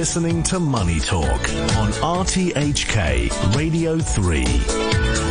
listening to Money Talk on RTHK Radio 3.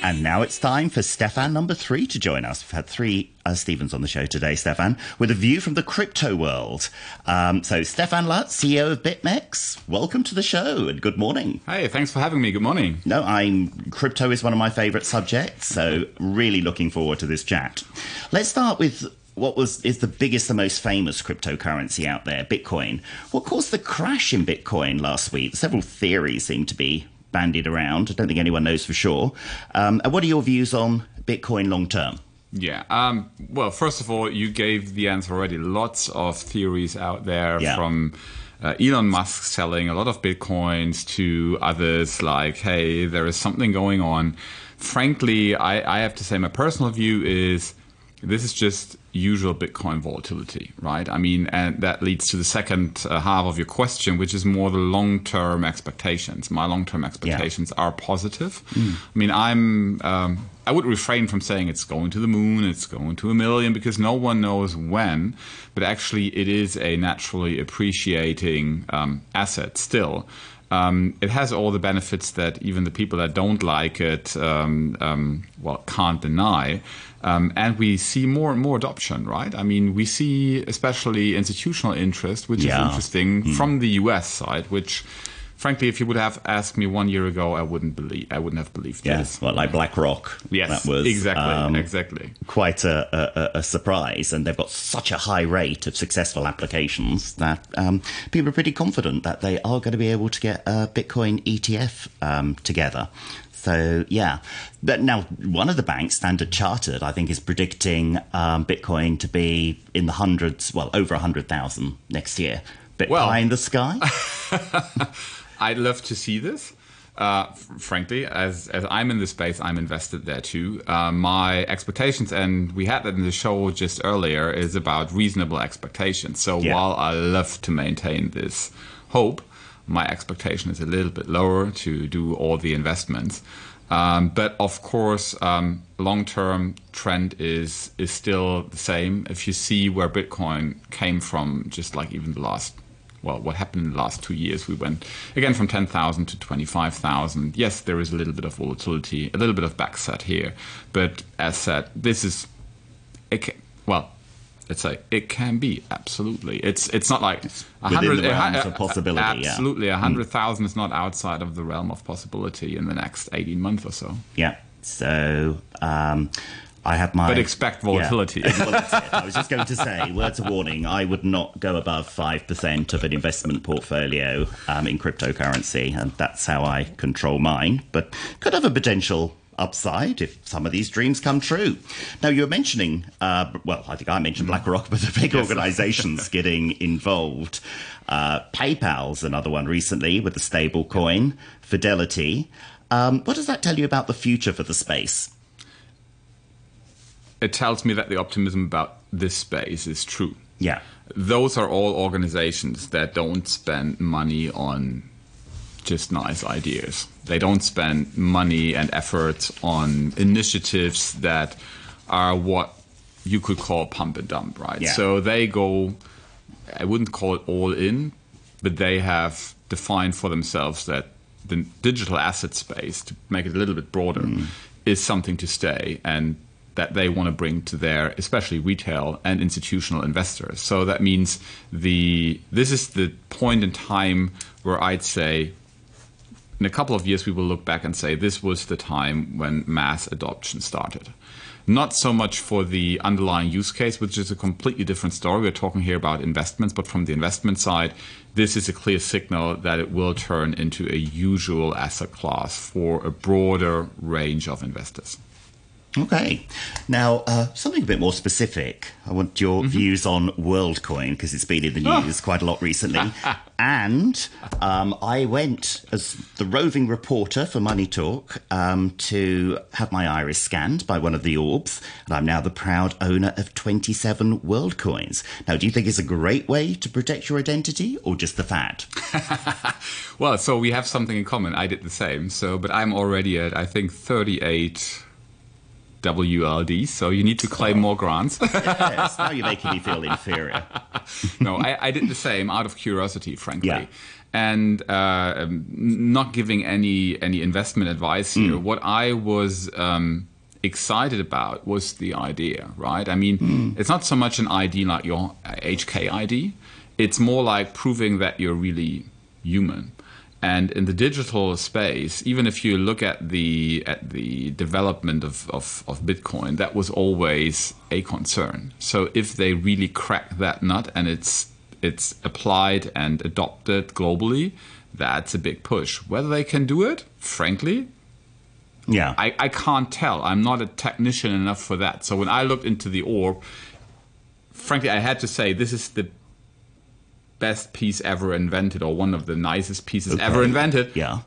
And now it's time for Stephan number three to join us. We've had three uh, Stevens on the show today, Stephan, with a view from the crypto world. Um, so, Stephan Lutz, CEO of BitMEX, welcome to the show and good morning. Hey, thanks for having me. Good morning. No, I'm crypto is one of my favorite subjects, so really looking forward to this chat. Let's start with what was is the biggest, the most famous cryptocurrency out there, Bitcoin. What caused the crash in Bitcoin last week? Several theories seem to be bandied around. I don't think anyone knows for sure. Um, and what are your views on Bitcoin long term? Yeah. Um, well, first of all, you gave the answer already. Lots of theories out there yeah. from uh, Elon Musk selling a lot of Bitcoins to others, like, hey, there is something going on. Frankly, I, I have to say, my personal view is this is just usual Bitcoin volatility, right? I mean, and that leads to the second uh, half of your question, which is more the long term expectations. My long term expectations yeah. are positive. Mm. I mean, I'm. Um, I would refrain from saying it's going to the moon, it's going to a million, because no one knows when. But actually, it is a naturally appreciating um, asset still. Um, it has all the benefits that even the people that don't like it, um, um, well, can't deny. Um, and we see more and more adoption, right? I mean, we see especially institutional interest, which yeah. is interesting mm. from the US side, which frankly, if you would have asked me one year ago, I wouldn't believe. I wouldn't have believed. Yes, this. well, like BlackRock. Yes, that was exactly, um, exactly. Quite a, a, a, surprise, and they've got such a high rate of successful applications that um, people are pretty confident that they are going to be able to get a Bitcoin ETF um, together. So yeah, but now one of the banks, Standard Chartered, I think is predicting um, Bitcoin to be in the hundreds, well over a hundred thousand next year. Bit well, in the sky. I'd love to see this. Uh, frankly, as as I'm in the space, I'm invested there too. Uh, my expectations, and we had that in the show just earlier, is about reasonable expectations. So yeah. while I love to maintain this hope, my expectation is a little bit lower to do all the investments. Um, but of course, um, long-term trend is is still the same. If you see where Bitcoin came from, just like even the last, well, what happened in the last two years, we went again from ten thousand to twenty-five thousand. Yes, there is a little bit of volatility, a little bit of backset here, but as said, this is, it, can, well, let's say it can be absolutely. It's it's not like a hundred of possibility. Absolutely, a hmm. hundred thousand is not outside of the realm of possibility in the next eighteen months or so. Yeah. So. Um, I have my. But expect volatility. Yeah. well, I was just going to say, words of warning: I would not go above five percent of an investment portfolio um, in cryptocurrency, and that's how I control mine. But could have a potential upside if some of these dreams come true. Now, you were mentioning, uh, well, I think I mentioned BlackRock, but the big organizations getting involved. Uh, PayPal's another one recently with the stable coin, Fidelity. Um, what does that tell you about the future for the space? It tells me that the optimism about this space is true. Yeah. Those are all organizations that don't spend money on just nice ideas. They don't spend money and effort on initiatives that are what you could call pump and dump, right? Yeah. So they go, I wouldn't call it all in, but they have defined for themselves that the digital asset space, to make it a little bit broader, mm. is something to stay and that they want to bring to their especially retail and institutional investors. So that means the this is the point in time where I'd say in a couple of years, we will look back and say this was the time when mass adoption started. Not so much for the underlying use case, which is a completely different story. We're talking here about investments, but from the investment side, this is a clear signal that it will turn into a usual asset class for a broader range of investors. Okay. Now, uh, something a bit more specific. I want your mm-hmm. views on WorldCoin because it's been in the oh. news oh. quite a lot recently. and um, I went as the roving reporter for Money Talk um, to have my iris scanned by one of the orbs, and I'm now the proud owner of 27 WorldCoins. Now, do you think it's a great way to protect your identity or just the fad? well, so we have something in common. I did the same. So, but I'm already at I think 38 WLD, so you need to claim more grants. yes, now you're making me feel inferior. no, I, I, did the same out of curiosity, frankly. Yeah. And uh, not giving any any investment advice here. Mm. What I was um, excited about was the idea, right? I mean, mm. it's not so much an ID like your HK ID. It's more like proving that you're really human and in the digital space, even if you look at the at the development of, of, of, Bitcoin, that was always a concern. So if they really crack that nut and it's it's applied and adopted globally, that's a big push. Whether they can do it, frankly, yeah, I, I can't tell. I'm not a technician enough for that. So when I looked into the orb, frankly, I had to say this is the best piece ever invented or one of the nicest pieces okay. ever invented. Yeah.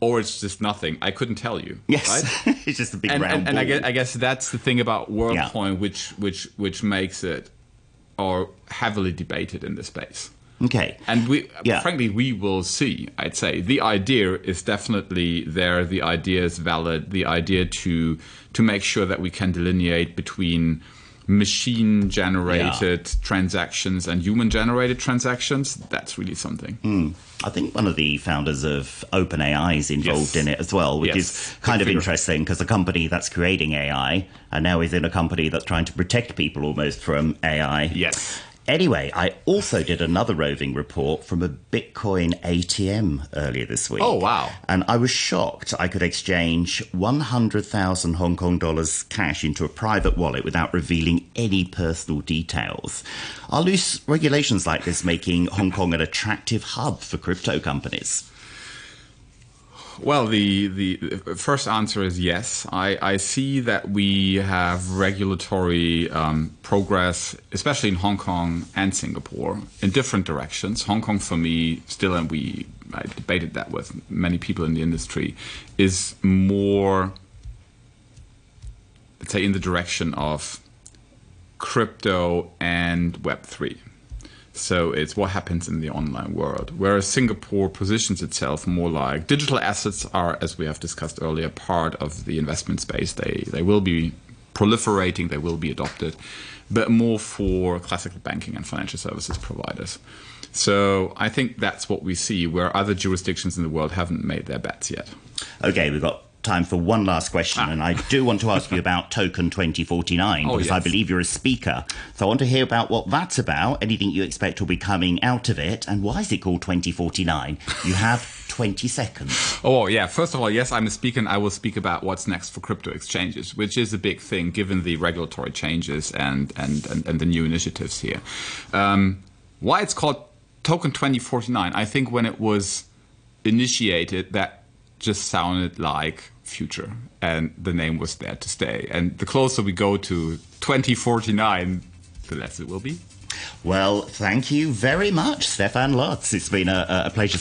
Or it's just nothing. I couldn't tell you. Yes, right? it's just a big and, round and, and I, guess, I guess that's the thing about WorldCoin, yeah. which which which makes it or heavily debated in the space. Okay. And we, yeah. frankly, we will see. I'd say the idea is definitely there. The idea is valid. The idea to to make sure that we can delineate between machine generated yeah. transactions and human generated transactions, that's really something. Mm. I think one of the founders of OpenAI is involved yes. in it as well, which yes. is kind Big of figure. interesting because a company that's creating AI and now is in a company that's trying to protect people almost from AI. Yes. Anyway, I also did another roving report from a Bitcoin ATM earlier this week. Oh, wow. And I was shocked I could exchange 100,000 Hong Kong dollars cash into a private wallet without revealing any personal details. Are loose regulations like this making Hong Kong an attractive hub for crypto companies? Well, the, the first answer is yes. I, I see that we have regulatory um, progress, especially in Hong Kong and Singapore, in different directions. Hong Kong, for me, still, and we I debated that with many people in the industry, is more, let's say, in the direction of crypto and Web3. So it's what happens in the online world. Whereas Singapore positions itself more like digital assets are, as we have discussed earlier, part of the investment space. They they will be proliferating, they will be adopted, but more for classical banking and financial services providers. So I think that's what we see where other jurisdictions in the world haven't made their bets yet. Okay, we've got time for one last question, ah. and I do want to ask you about Token 2049 oh, because yes. I believe you're a speaker. So I want to hear about what that's about, anything you expect will be coming out of it, and why is it called 2049? You have 20 seconds. Oh, yeah. First of all, yes, I'm a speaker, and I will speak about what's next for crypto exchanges, which is a big thing given the regulatory changes and, and, and, and the new initiatives here. Um, why it's called Token 2049, I think when it was initiated, that just sounded like future and the name was there to stay. And the closer we go to 2049 the less it will be. Well thank you very much Stephan Lutz. It's been a, a pleasure